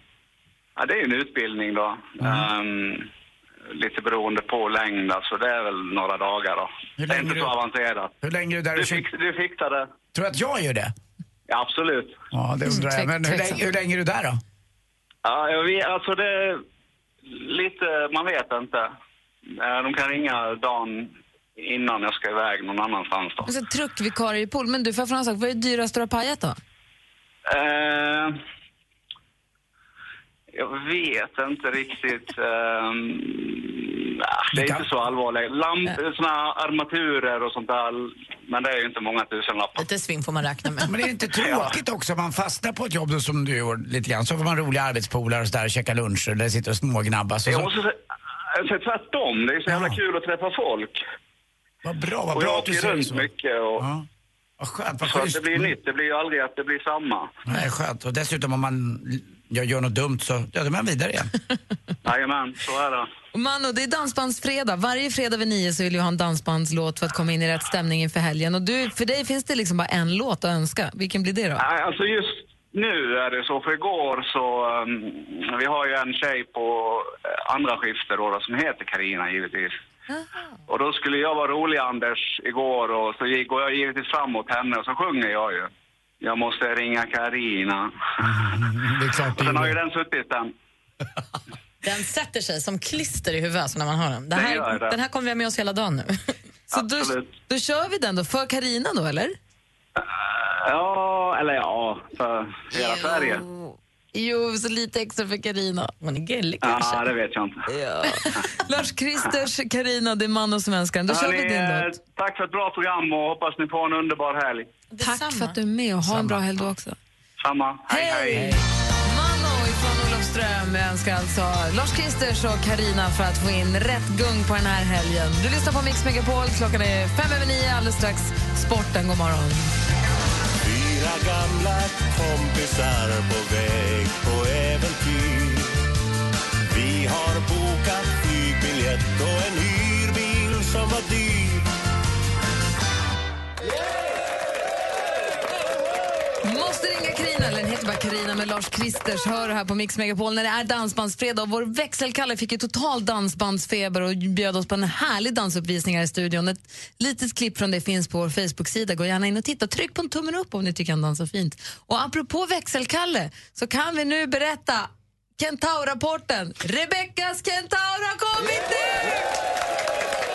ja, det är ju en utbildning då. Ehm, lite beroende på längd, alltså det är väl några dagar då. Hur det är inte du- så avancerat. Hur länge är du där Du, fix, du fixar det. Tror du att jag gör det? Ja, absolut. Ja, det undrar jag. Men hur länge, hur länge är du där då? Ja, jag vet, alltså det lite, man vet inte. Eh, De kan ringa dagen innan jag ska iväg någon annanstans då. Alltså, truckvikarie i pool. Men du, får jag fråga en sak? Vad är det dyraste du har pajat då? Eh, jag vet inte riktigt. nah, det är inte så allvarligt. Lamp, såna här armaturer och sånt där, men det är ju inte många tusenlappar. Lite svinn får man räkna med. Men är det inte tråkigt också om man fastnar på ett jobb då, som du gjorde lite grann? Så får man roliga arbetspolare och sådär och käka luncher det sitter och smågnabbas. Och Jag så. måste säga, tvärtom, det är så jävla kul att träffa folk. Vad bra, vad och bra jag att du åker säger runt så. mycket och... Vad skönt, vad Så att det blir nytt, det blir ju aldrig att det blir samma. Nej, skönt. Och dessutom om man jag gör något dumt så ja, då är man vidare igen. Jajamän, så är det. Och Mano, det är dansbandsfredag. Varje fredag vid nio så vill vi ha en dansbandslåt för att komma in i rätt stämning inför helgen. Och du, för dig finns det liksom bara en låt att önska. Vilken blir det då? Nej, alltså just nu är det så, för igår så, um, vi har ju en tjej på eh, andra skiftet då, som heter Karina givetvis. Och då skulle jag vara rolig Anders igår och så gick- går jag givetvis fram mot henne och så sjunger jag ju. Jag måste ringa Karina. Det är klart och sen har ju den suttit den. Den sätter sig som klister i huvudet alltså, när man hör den. Det Det här, det. den här kommer vi ha med oss hela dagen nu. Så då, då kör vi den då, för Karina då eller? Ja, eller ja, för hela Sverige. Jo, så lite extra för Karina. Hon är gullig Ja, det vet jag inte. Ja. Lars Kristers Karina, det är Mano som önskar den. Då kör vi din eh, låt. Tack för ett bra program och hoppas ni får en underbar helg. Tack för att du är med och ha en bra helg då också. Samma. Hej, hej. Mano Olofström önskar alltså Lars Kristers och Karina för att få in rätt gung på den här helgen. Du lyssnar på Mix Megapol. Klockan är fem över nio. Alldeles strax sporten. God morgon. Fyra gamla kompisar på ringa den heter bara Carina med Lars Kristers. Hör här på Mix Megapol när det är dansbandsfredag. Och Vår växelkalle fick ju total dansbandsfeber och bjöd oss på en härlig dansuppvisning här i studion. Ett litet klipp från det finns på vår Facebook-sida. Gå gärna in och titta. Tryck på en tummen upp om ni tycker han dansar fint. Och apropå växelkalle så kan vi nu berätta Kentaur-rapporten. Rebeckas Kentaur har kommit nu!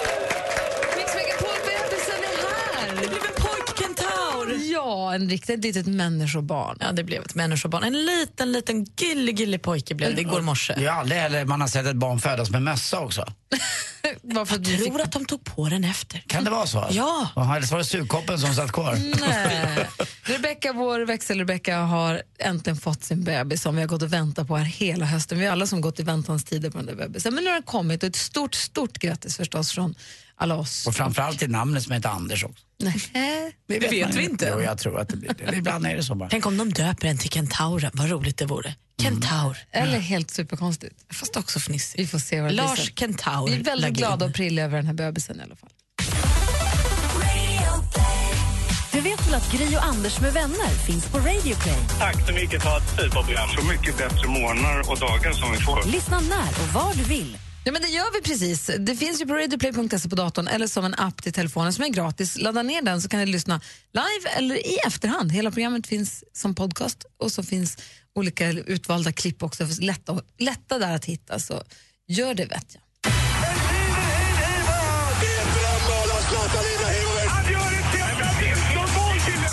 En riktigt litet människobarn. Ja, det blev ett människobarn. En liten, liten gullig, gullig pojke blev det igår morse. Det är aldrig heller man har sett ett barn födas med mössa också. Varför Jag tror att de tog på den efter. Kan det vara så? Ja. Eller så var det sugkoppen som satt kvar. Nej. Rebecka, vår växel-Rebecka har äntligen fått sin bebis som vi har gått och väntat på här hela hösten. Vi har alla som gått i väntans tider på den där bebisen. Men nu har den kommit och ett stort, stort grattis förstås från alla oss. Och framförallt till namnet som heter Anders också. Nej. Det vet man vi inte. Jo, jag tror att det blir det. Ibland är det så bara. Tänk om de döper den till kentauren. Vad roligt det vore. Kentaur. Eller helt superkonstigt. Fast också fnissigt. Vi får se vad det Lars blir. Kentaur. Vi är väldigt Laglin. glada och prilliga över den här bebisen i alla fall. Du vet väl att Gri och Anders med vänner finns på Radio Play? Tack så mycket för ett superprogram. Så mycket bättre morgnar och dagar som vi får. Lyssna när och var du vill. Ja, men det gör vi precis. Det finns ju på radioplay.se på datorn eller som en app till telefonen som är gratis. Ladda ner den så kan ni lyssna live eller i efterhand. Hela programmet finns som podcast och så finns olika utvalda klipp också. Lätta, lätta där att hitta, så gör det vet jag.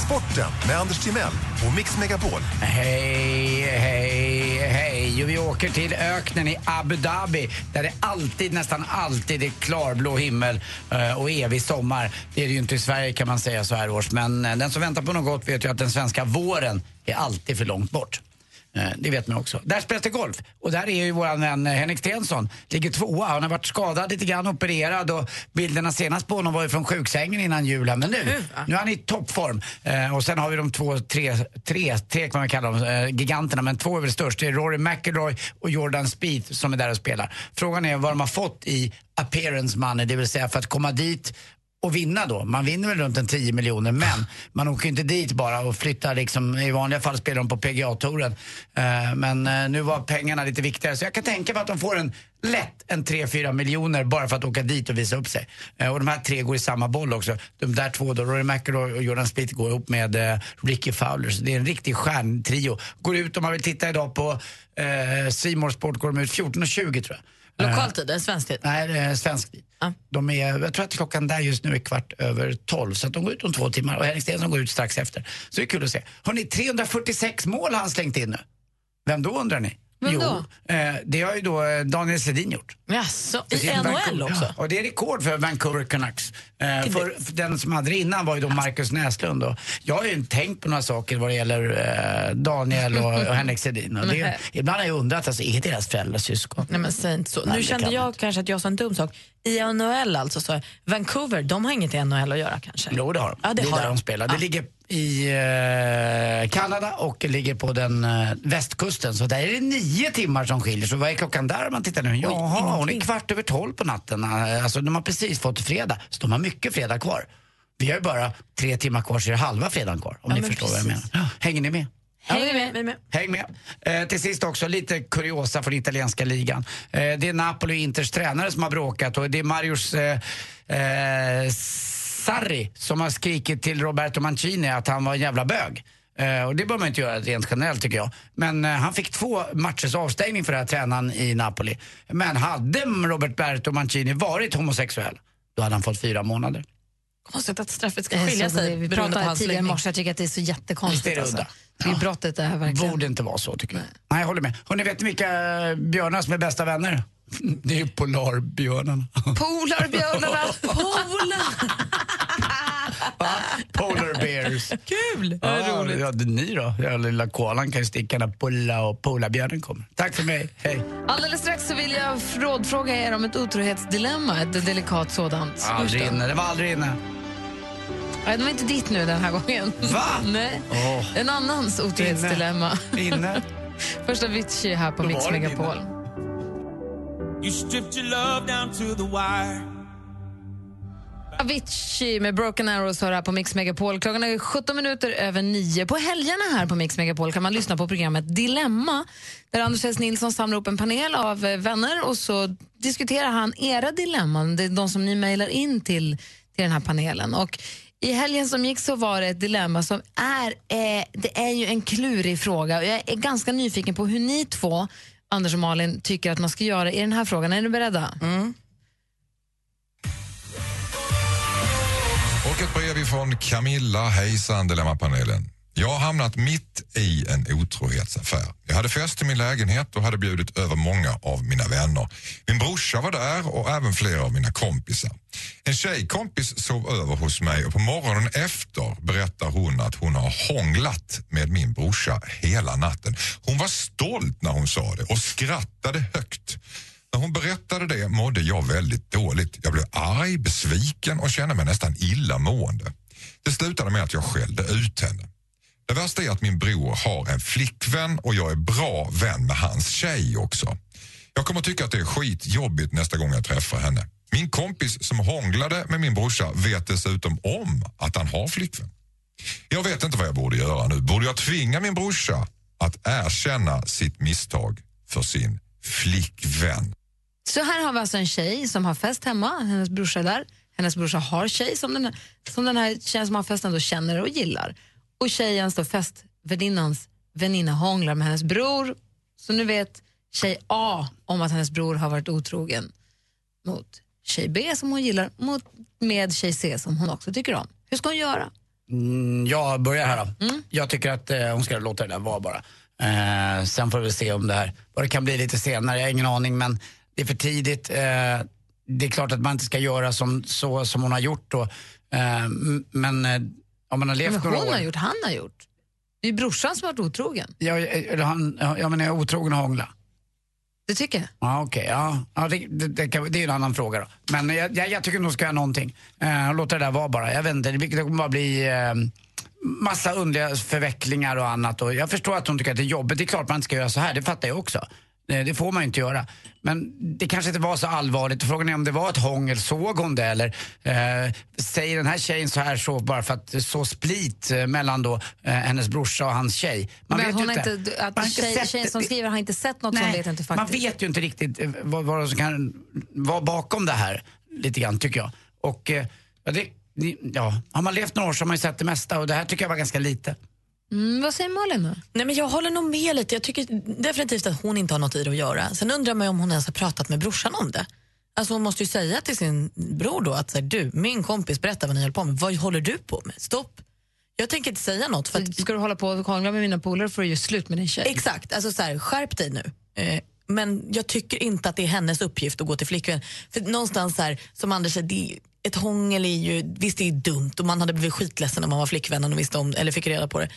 Sporten med Anders Timell och Mix Megapol. Hej, hej, hej. Och vi åker till öknen i Abu Dhabi där det alltid, nästan alltid är klarblå himmel eh, och evig sommar. Det är det ju inte i Sverige kan man säga så här års. Men eh, den som väntar på något gott vet ju att den svenska våren är alltid för långt bort. Eh, Det vet man också. Där spelas det golf. Och där är ju vår vän eh, Henrik Stensson. Ligger tvåa. Han har varit skadad lite grann, opererad och bilderna senast på honom var ju från sjuksängen innan jul här. Men nu, nu är han i toppform. Eh, och sen har vi de två, tre, tre, tre kan man kalla dem, giganterna. Men två är väl störst. Det är Rory McIlroy och Jordan Spieth som är där och spelar. Frågan är vad de har fått i appearance money, det vill säga för att komma dit och vinna då. Man vinner väl runt en 10 miljoner men man åker inte dit bara och flyttar liksom, i vanliga fall spelar de på PGA-touren. Eh, men eh, nu var pengarna lite viktigare så jag kan tänka mig att de får en lätt en 3-4 miljoner bara för att åka dit och visa upp sig. Eh, och de här tre går i samma boll också. De där två då, Rory McIlroy och Jordan Spieth går ihop med Ricky Fowler. Så det är en riktig stjärntrio. Går ut om man vill titta idag på eh, C More Sport går de ut 14.20 tror jag. Lokal tid, en svensk tid? Nej, svensk tid. De är, jag tror att klockan där just nu är kvart över tolv så att de går ut om två timmar och Henrik Stenson går ut strax efter. Så det är kul att se. Hörrni, 346 mål har han slängt in nu. Vem då undrar ni? Vem jo? Eh, det har ju då eh, Daniel Sedin gjort. Jaså, i NHL också? Ja, och det är rekord för Vancouver Canucks. Eh, för, för den som hade det innan var ju då Marcus Näslund. Och jag har ju tänkt på några saker vad det gäller eh, Daniel och, och Henrik Sedin. Och det, ibland har jag undrat, alltså, är deras föräldrar syskon? Nej men säg inte så. Nej, nu det kände jag kanske att jag sa en dum sak. I NHL alltså, så Vancouver, de har inget i NHL att göra kanske? Jo, det har de. Ja, det är har där de. de spelar. Det ligger i eh, Kanada och ligger på den eh, västkusten. Så där är det nio timmar som skiljer. Så vad är klockan där om man tittar nu? Jaha, hon är kvart över tolv på natten. Eh, Alltså de har precis fått fredag, så de har mycket fredag kvar. Vi har ju bara tre timmar kvar så är det halva fredagen kvar. Om Ja, ni förstår vad jag menar. precis. Hänger ni med? Häng med. Är med. Häng med. Eh, till sist också lite kuriosa från italienska ligan. Eh, det är Napoli och Inters tränare som har bråkat och det är Marius eh, eh, Sarri som har skrikit till Roberto Mancini att han var en jävla bög. Eh, och det bör man inte göra rent generellt tycker jag. Men eh, han fick två matchers avstängning för det här tränaren i Napoli. Men hade Roberto Mancini varit homosexuell, då hade han fått fyra månader. Konstigt att straffet ska Eh, skilja sig det- Vi pratade tidigare i morse, jag tycker att det är så jättekonstigt. Visst är det alltså. Det är brottet det här verkligen. Borde inte vara så tycker jag. Nej, jag håller med. Hörrni, vet ni vilka björnar som är bästa vänner? Det är ju polarbjörnarna. Polarbjörnarna! Polar! Kul! Ja, ja, det är ni då? Ja, lilla koalan kan ju sticka när Pulla och Polabjörnen kommer. Tack för mig, hej. Alldeles strax så vill jag rådfråga er om ett otrohetsdilemma, ett delikat sådant. Aldrig Förstå. inne, det var aldrig inne. Nej, det var inte ditt nu den här gången. Va? Nej. Åh. En annans otrohetsdilemma. Inne. Första Avicii här på Mix Megapol. You stripped your love down to the wire. Avicii med Broken Arrows hör här på Mix Megapol. Klockan är 17 minuter över nio. På helgerna här på Mix Megapol kan man lyssna på programmet Dilemma där Anders S. Nilsson samlar upp en panel av eh, vänner och så diskuterar han era dilemman, det är de som ni mejlar in till, till den här panelen. Och i helgen som gick så var det ett dilemma som är, eh, det är ju en klurig fråga. Och Jag är ganska nyfiken på hur ni två, Anders och Malin, tycker att man ska göra i den här frågan. Är ni beredda? Mm. Och ett brev ifrån Camilla. Hejsan Dilemmapanelen. Jag har hamnat mitt i en otrohetsaffär. Jag hade fest i min lägenhet och hade bjudit över många av mina vänner. Min brorsa var där och även flera av mina kompisar. En tjejkompis sov över hos mig och på morgonen efter berättar hon att hon har hånglat med min brorsa hela natten. Hon var stolt när hon sa det och skrattade högt. När hon berättade det mådde jag väldigt dåligt. Jag blev arg, besviken och kände mig nästan illamående. Det slutade med att jag skällde ut henne. Det värsta är att min bror har en flickvän och jag är bra vän med hans tjej också. Jag kommer tycka att det är skitjobbigt nästa gång jag träffar henne. Min kompis som hånglade med min brorsa vet dessutom om att han har flickvän. Jag vet inte vad jag borde göra nu. Borde jag tvinga min brorsa att erkänna sitt misstag för sin flickvän? Så här har vi alltså en tjej som har fest hemma, hennes brorsa är där. Hennes brorsa har tjej som den, som den här tjejen som har festen då känner och gillar. Och tjejens då festväninnans väninna hånglar med hennes bror. Så nu vet tjej A om att hennes bror har varit otrogen mot tjej B som hon gillar, mot, med tjej C som hon också tycker om. Hur ska hon göra? Mm, jag börjar här då. Jag tycker att eh, hon ska låta det där vara bara. Eh, sen får vi se om det här, vad det kan bli lite senare, jag har ingen aning men det är för tidigt. Eh, det är klart att man inte ska göra som, så som hon har gjort då. Eh, men eh, om man har levt Men några hon år. har gjort, han har gjort. Det är ju brorsan som har varit otrogen. Ja, han, ja, jag är otrogen och hångla. Det tycker jag. Ja, okej. ja. Ja, det, det, det, kan, det är en annan fråga då. Men jag, jag, jag tycker nog ska göra någonting. Eh, låt det där vara bara. Jag vet inte, det kommer bara bli eh, massa underliga förvecklingar och annat. Och jag förstår att hon tycker att det är jobbigt. Det är klart man inte ska göra så här, det fattar jag också. Eh, Det får man ju inte göra. Men det kanske inte var så allvarligt. Frågan är om det var ett hångel, såg hon det eller eh, säger den här tjejen så här så bara för att så split eh, mellan då eh, hennes brorsa och hans tjej. Man Men vet ju inte. inte, att Man har inte tjej, sett tjejen som skriver har inte sett något som Nej, vet inte man vet ju inte riktigt eh, vad, vad som kan vara bakom det här, lite grann tycker jag. Och eh, det- ja, har man levt några år så har man ju sett det mesta och det här tycker jag var ganska lite. Mm, vad säger Malin då? Nej, men jag håller nog med lite. Jag tycker definitivt att hon inte har något i det att göra. Sen undrar man om hon ens har pratat med brorsan om det. Alltså hon måste ju säga till sin bror då att så här, du, min kompis berättar vad ni håller på med. Vad håller du på med? Stopp. Jag tänker inte säga något. För att, Ska du hålla på och hångla med mina polare för att göra slut med din tjej? Exakt, alltså så här, skärp dig nu. Eh, men jag tycker inte att det är hennes uppgift att gå till flickvän. För någonstans så här, som Anders säger, ett hångel är ju, visst det är dumt och man hade blivit skitledsen om man var flickvännen och visste om eller fick reda på det.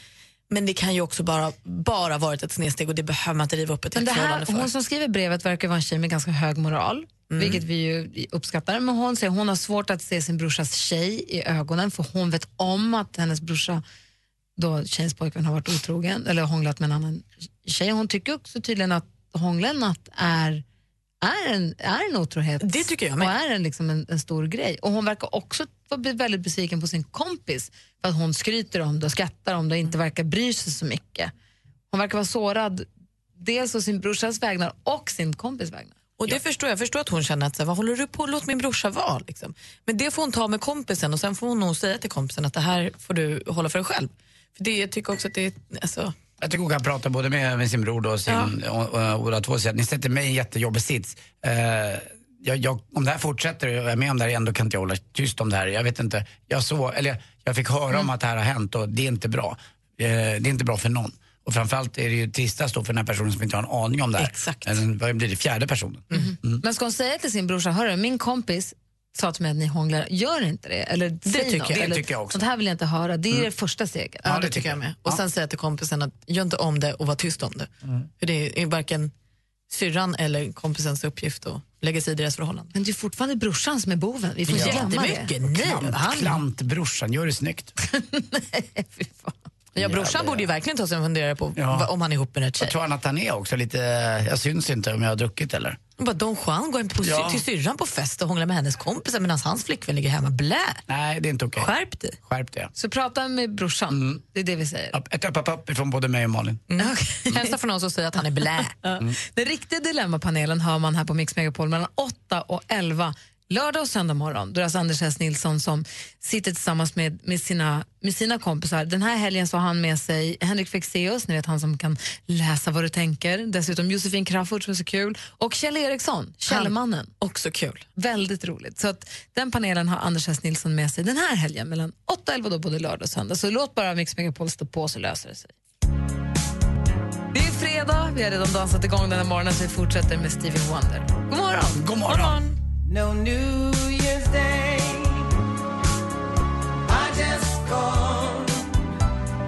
Men det kan ju också bara, bara varit ett snedsteg och det behöver man inte riva upp ett Men det här, för. hon som skriver brevet verkar vara en tjej med ganska hög moral, Mm. vilket vi ju uppskattar. Men hon säger hon har svårt att se sin brorsas tjej i ögonen för hon vet om att hennes brorsa, då tjejens pojkvän, har varit otrogen eller hånglat med en annan tjej. Hon tycker också tydligen att hångla en natt är, är, en, är en otrohet. Det tycker jag med. Och är en, liksom en, en stor grej. Och hon verkar också vara väldigt besviken på sin kompis för att hon skryter om det och skrattar om det och inte verkar bry sig så mycket. Hon verkar vara sårad dels å sin brorsas vägnar och sin kompis vägnar. Och det förstår jag. jag förstår att hon känner att så här, vad håller du på låt min brorsa vara. Liksom. Men det får hon ta med kompisen och sen får hon nog säga till kompisen att det här får du hålla för dig själv. För det, jag tycker också att det är, alltså, Jag tycker hon kan prata både med, med sin bror då och sin, och, och, och båda två säger att ni sätter mig i en jättejobbig sits. Eh, jag, jag, om det här fortsätter och jag är med om det här igen då kan inte jag hålla tyst om det här. Jag vet inte, jag, så, eller, jag fick höra om att det här har hänt och det är inte bra. Eh, det är inte bra för någon. Och framförallt är det ju tristast då för den här personen som inte har en aning om det här. Exakt. Eller, vad blir det, fjärde personen. Men ska hon säga till sin brorsa, hörru min kompis sa till mig att ni hånglar, gör inte det. Eller Det tycker något, jag. Det eller, tycker jag också. Sånt här vill jag inte höra. Det är det första steget. Ja, det tycker jag med. Och sen säga till kompisen att gör inte om det och var tyst om det. För det är varken syrran eller kompisens uppgift att lägga sig i deras förhållande. Men det är fortfarande brorsan som är boven. Vi får inte glömma det. Jättemycket. Nej, Klant, han, klantbrorsan, gör det snyggt. ja, brorsan borde ju verkligen ta sig en funderare på Ja. om han är ihop med rätt tjej. Jag tror han att han är också lite, jag syns inte om jag har druckit eller? Bara Don Juan går inte på, Ja. till syrran på fest och hånglar med hennes kompisar medan hans flickvän ligger hemma. Blä! Nej, det är inte okej. Skärp dig. Skärp det. Så prata med brorsan. Det är det vi säger. Upp- Ett upp, upp, upp ifrån både mig och Malin. Hälsa från oss och säga att han är blä. Den riktiga Dilemmapanelen hör man här på Mix Megapol mellan 8 och 11 lördag och söndag morgon. Då är det alltså Anders S. Nilsson som sitter tillsammans med, med, sina, med sina kompisar. Den här helgen så har han med sig Henrik Fexeus, ni vet han som kan läsa vad du tänker. Dessutom Josefin Crafoord som är så kul. Och Kjell Eriksson, Källmannen. Också kul. Väldigt roligt. Så att den panelen har Anders S. Nilsson med sig den här helgen mellan 8 och 11 då både lördag och söndag. Så låt bara Mix Megapol stå på så löser det sig. Det är fredag, vi har redan dansat igång den här morgonen så vi fortsätter med Stevie Wonder. God morgon! God morgon! No New Year's Day. I just called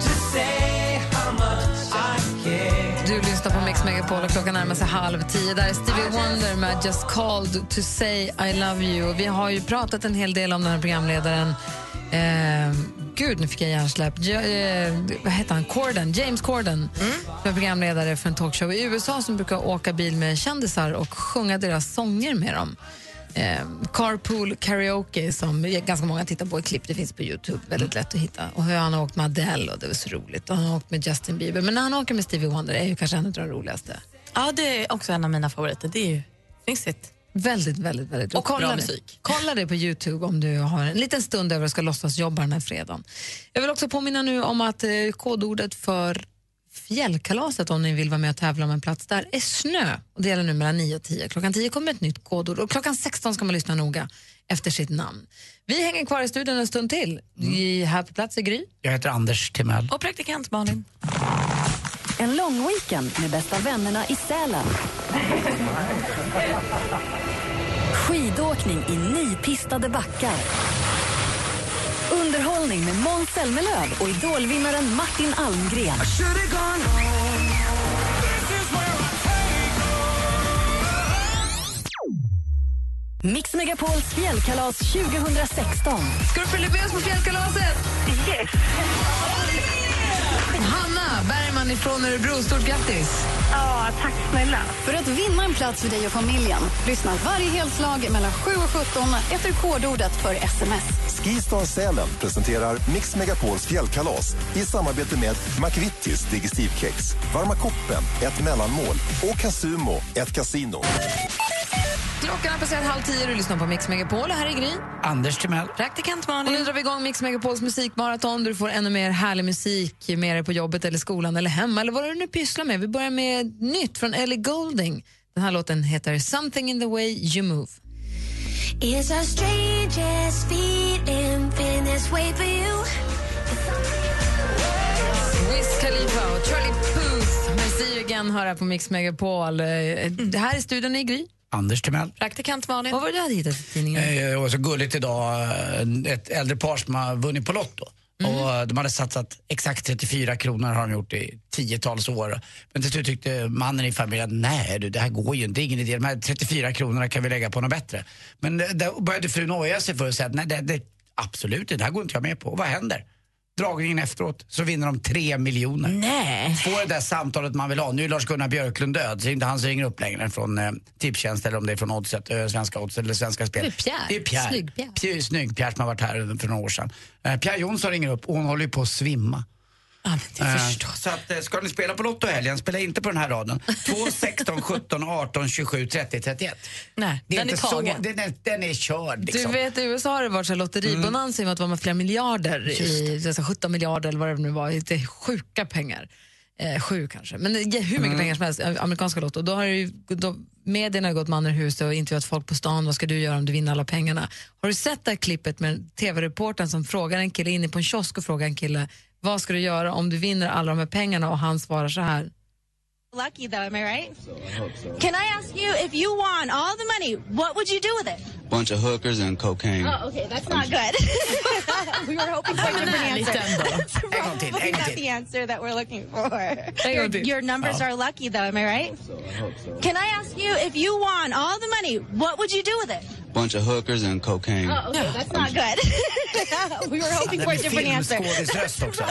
to say how much I care. Du lyssnar på Mix Megapol och klockan närmar sig halv tio. Där är Stevie Wonder med Just called to say I love you. Vi har ju pratat en hel del om den här programledaren. Eh, gud, nu fick jag hjärnsläpp. Ja, eh, vad heter han? Corden, James Corden. Som är programledare för en talkshow i USA som brukar åka bil med kändisar och sjunga deras sånger med dem. Eh, Carpool Karaoke som ganska många tittar på i klipp. Det finns på Youtube. Väldigt lätt att hitta. Och hur han har åkt med Adele och det var så roligt. Och han har åkt med Justin Bieber. Men när han åker med Stevie Wonder är ju kanske en av de roligaste. Ja, det är också en av mina favoriter. Det är ju fnissigt. Väldigt, väldigt, väldigt Och bra kolla det. Kolla det på Youtube om du har en liten stund över och ska låtsas jobba den här fredagen. Jag vill också påminna nu om att eh, kodordet för fjällkalaset om ni vill vara med och tävla om en plats där är snö. Och det gäller nu mellan 9 och 10. Klockan 10 kommer ett nytt kodord och klockan 16 ska man lyssna noga efter sitt namn. Vi hänger kvar i studion en stund till. Vi här på plats är Gry. Jag heter Anders Timell. Och praktikant Malin. En lång weekend med bästa vännerna i Sälen. Skidåkning i nypistade backar. Underhållning med Måns Zelmerlöw och idolvinnaren Martin Almgren. Mix Megapols fjällkalas 2016. Ska du följa med oss på fjällkalaset? Yes! Hanna Bergman ifrån Örebro, stort grattis! Ja, tack snälla. För att vinna en plats för dig och familjen, lyssna varje helslag mellan 7 och 17 efter kodordet för sms. Skistar Sälen presenterar Mix Megapols fjällkalas i samarbete med McVittys Digestivkex, Varma koppen, ett mellanmål och Casumo, ett kasino. Klockan har passerat halv tio och du lyssnar på Mix Megapol. Här är Gry. Anders Timell. Praktikant Och nu Malin. drar vi igång Mix Megapols musikmaraton. Du får ännu mer härlig musik med dig på jobbet eller skolan eller hemma eller vad du nu pysslar med. Vi börjar med nytt från Ellie Goulding. Den här låten heter Something in the way you move. It's our strangest feeling, feeling this way for you. Wiz Khalifa och Charlie Puth med See you again hör här på Mix Megapol. Eh, Det här är studion i Gry. Anders Timell. Praktikant Malin. Vad var det du hade hittat i tidningen? Eh, Det var så gulligt idag. eh, Ett äldre par som har vunnit på Lotto. Mm. Och de hade satsat exakt 34 kronor har de gjort i tiotals år. Men till slut tyckte mannen i familjen att nej du, det här går ju inte, det är ingen idé. De här 34 kronorna kan vi lägga på något bättre. Men där då började frun oja sig för att säga att nej, det, det, absolut det här går inte jag med på. Och vad händer? Dragningen efteråt så vinner de 3 miljoner. Nej. Får det där samtalet man vill ha. Nu är Lars-Gunnar Björklund död så det är inte han som ringer upp längre från eh, Tipstjänst eller om det är från Oddset, eh, Svenska Odds eller Svenska Spel. Det är Pierre. Det är Pierre. Snygg-Pierre. Pierre. Snygg-Pierre som har varit här för några år sedan. Eh, Pierre Jonsson ringer upp och hon håller ju på att svimma. Ja, men det Eh, förstås. Så att, eh, ska ni spela på Lotto helgen, spela inte på den här raden. 2, 16, 17, 18, 27, 30, 31. Nej, Det är den är inte så, tagen. den, är, den är körd liksom. Du vet, i USA har det varit så lotteribonanza i med att det var med flera miljarder, i, alltså 17 miljarder eller vad det nu var. Det är sjuka pengar. Eh, sju kanske, men ger hur mycket pengar som helst, eh, amerikanska Lotto. Då har ju, då, medierna har gått man ur huset och intervjuat folk på stan. Vad ska du göra om du vinner alla pengarna? Har du sett det klippet med tv-reportern som frågar en kille inne på en kiosk och frågar en kille vad ska du göra om du vinner alla de här pengarna och han svarar så här. Lucky though, am I right? Can I ask you if you won all the money, what would you do with it? Bunch of hookers and cocaine. Oh, okay, that's not good. we were hoping for a different answer. That's probably not the answer that we're looking for. Your, your numbers Ja. are lucky though, am I right? Can I ask you if you won all the money, what would you do with it? Bunch of hookers and cocaine. Oh, okay, that's not good. we were hoping for a different answer. Filmskådisröst också.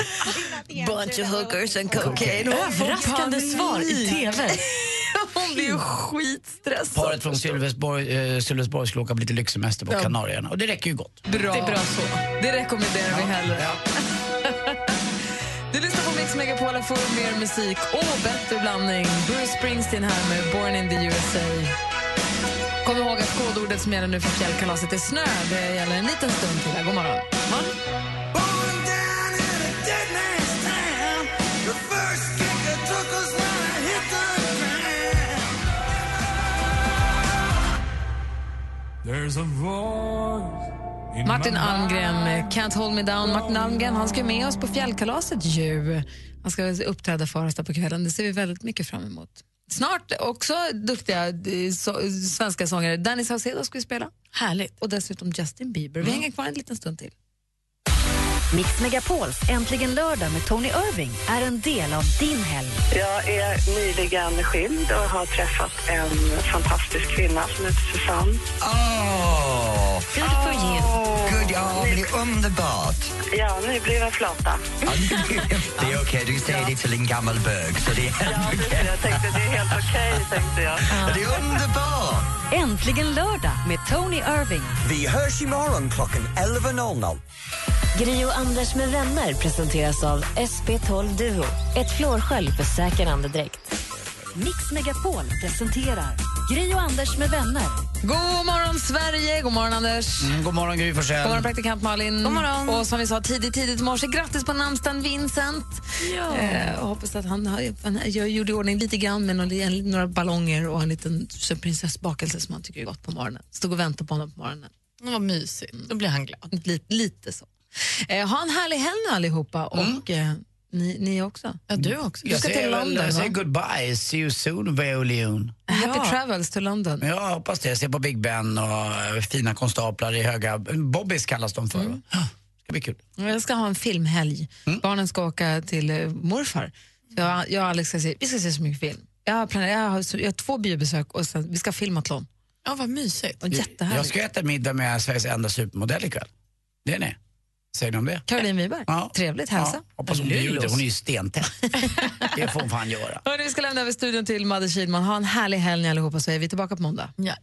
Bunch of hookers and cocaine. Överraskande svar i TV. Hon blir ju skitstressad. Paret från Sölvesborg, eh, skulle åka på lite lyxsemester på Ja. Kanarierna och det räcker ju gott. Bra. Det är bra så. Det rekommenderar vi hellre. Du lyssnar på Mix Megapol och får mer musik och bättre blandning. Bruce Springsteen här med Born in the USA. Kom ihåg att kodordet som gäller nu för fjällkalaset är snö. Det gäller en liten stund till. God morgon. Martin Almgren. Can't hold me down. Martin Almgren han ska ju med oss på fjällkalaset ju. Han ska uppträda för oss där på kvällen. Det ser vi väldigt mycket fram emot. Snart också duktiga eh, så, svenska sångare. Danny Saucedo ska vi spela. Härligt. Och dessutom Justin Bieber. Vi hänger kvar en liten stund till. Mix Megapols Äntligen lördag med Tony Irving är en del av din helg. Jag är nyligen skild och har träffat en fantastisk kvinna som heter Susanne. Good for you. Ja, men det är underbart. Ja, nybliven flata. Det är okej, du säger det till en gammal bög, så det är helt okej. Jag tänkte det är helt okej, tänkte jag. Det är underbart! Äntligen lördag med Tony Irving. Vi hörs imorgon klockan 11.00. Gri och Anders med vänner presenteras av SP12 Duo. Ett flårskölj för säker andedräkt. Mix Megapol presenterar Gri och Anders med vänner. God morgon, Sverige! God morgon, Anders. Mm, god morgon, Gry Forssell. God morgon, praktikant Malin. God morgon. Och som vi sa tidigt, tidigt i morse, grattis på namnsdagen Vincent. Ja. Eh, och hoppas att han, har, han jag gjorde i ordning lite grann med några, en, några ballonger och en liten så prinsessbakelse som han tycker är gott på morgonen. Stod och väntade på honom på morgonen. Vad mysigt. Då blir han glad. Lite, lite så. Eh, ha en härlig helg nu allihopa och eh, ni, ni också. Ja, du också. Du Jag ska till London, jag säger goodbye, see you soon, Violin. Happy travels to London. Ja, jag hoppas det. Jag ser på Big Ben och eh, fina konstaplar i höga... Bobbys kallas de för. Mm. Ja, ska bli kul. Jag ska ha en filmhelg. Barnen ska åka till eh, morfar. Jag, jag och Alex ska se, vi ska se så mycket film. Jag har, planerat, jag har, jag har två biobesök och sen, vi ska filmatlon. Ja, vad mysigt. Och jättehärligt. Jag ska äta middag med Sveriges enda supermodell ikväll. Det är ni. Säger ni om det? Caroline Wiberg. Trevligt, hälsa. Ja, hoppas hon bjuder. Hon är ju stentät. det får hon fan göra. Hörrni, vi ska lämna över studion till Madde Kihlman. Ha en härlig helg allihopa så är vi tillbaka på måndag. Ja,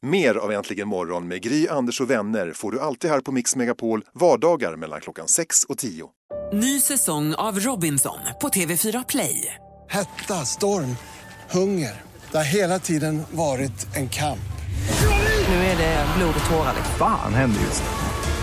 Mer av Äntligen morgon med Gry, Anders och vänner får du alltid här på Mix Megapol vardagar mellan klockan 6 och 10. Ny säsong av Robinson på TV4 Play. Hetta, storm, hunger. Det har hela tiden varit en kamp. Nu är det blod och tårar. Fan händer just nu.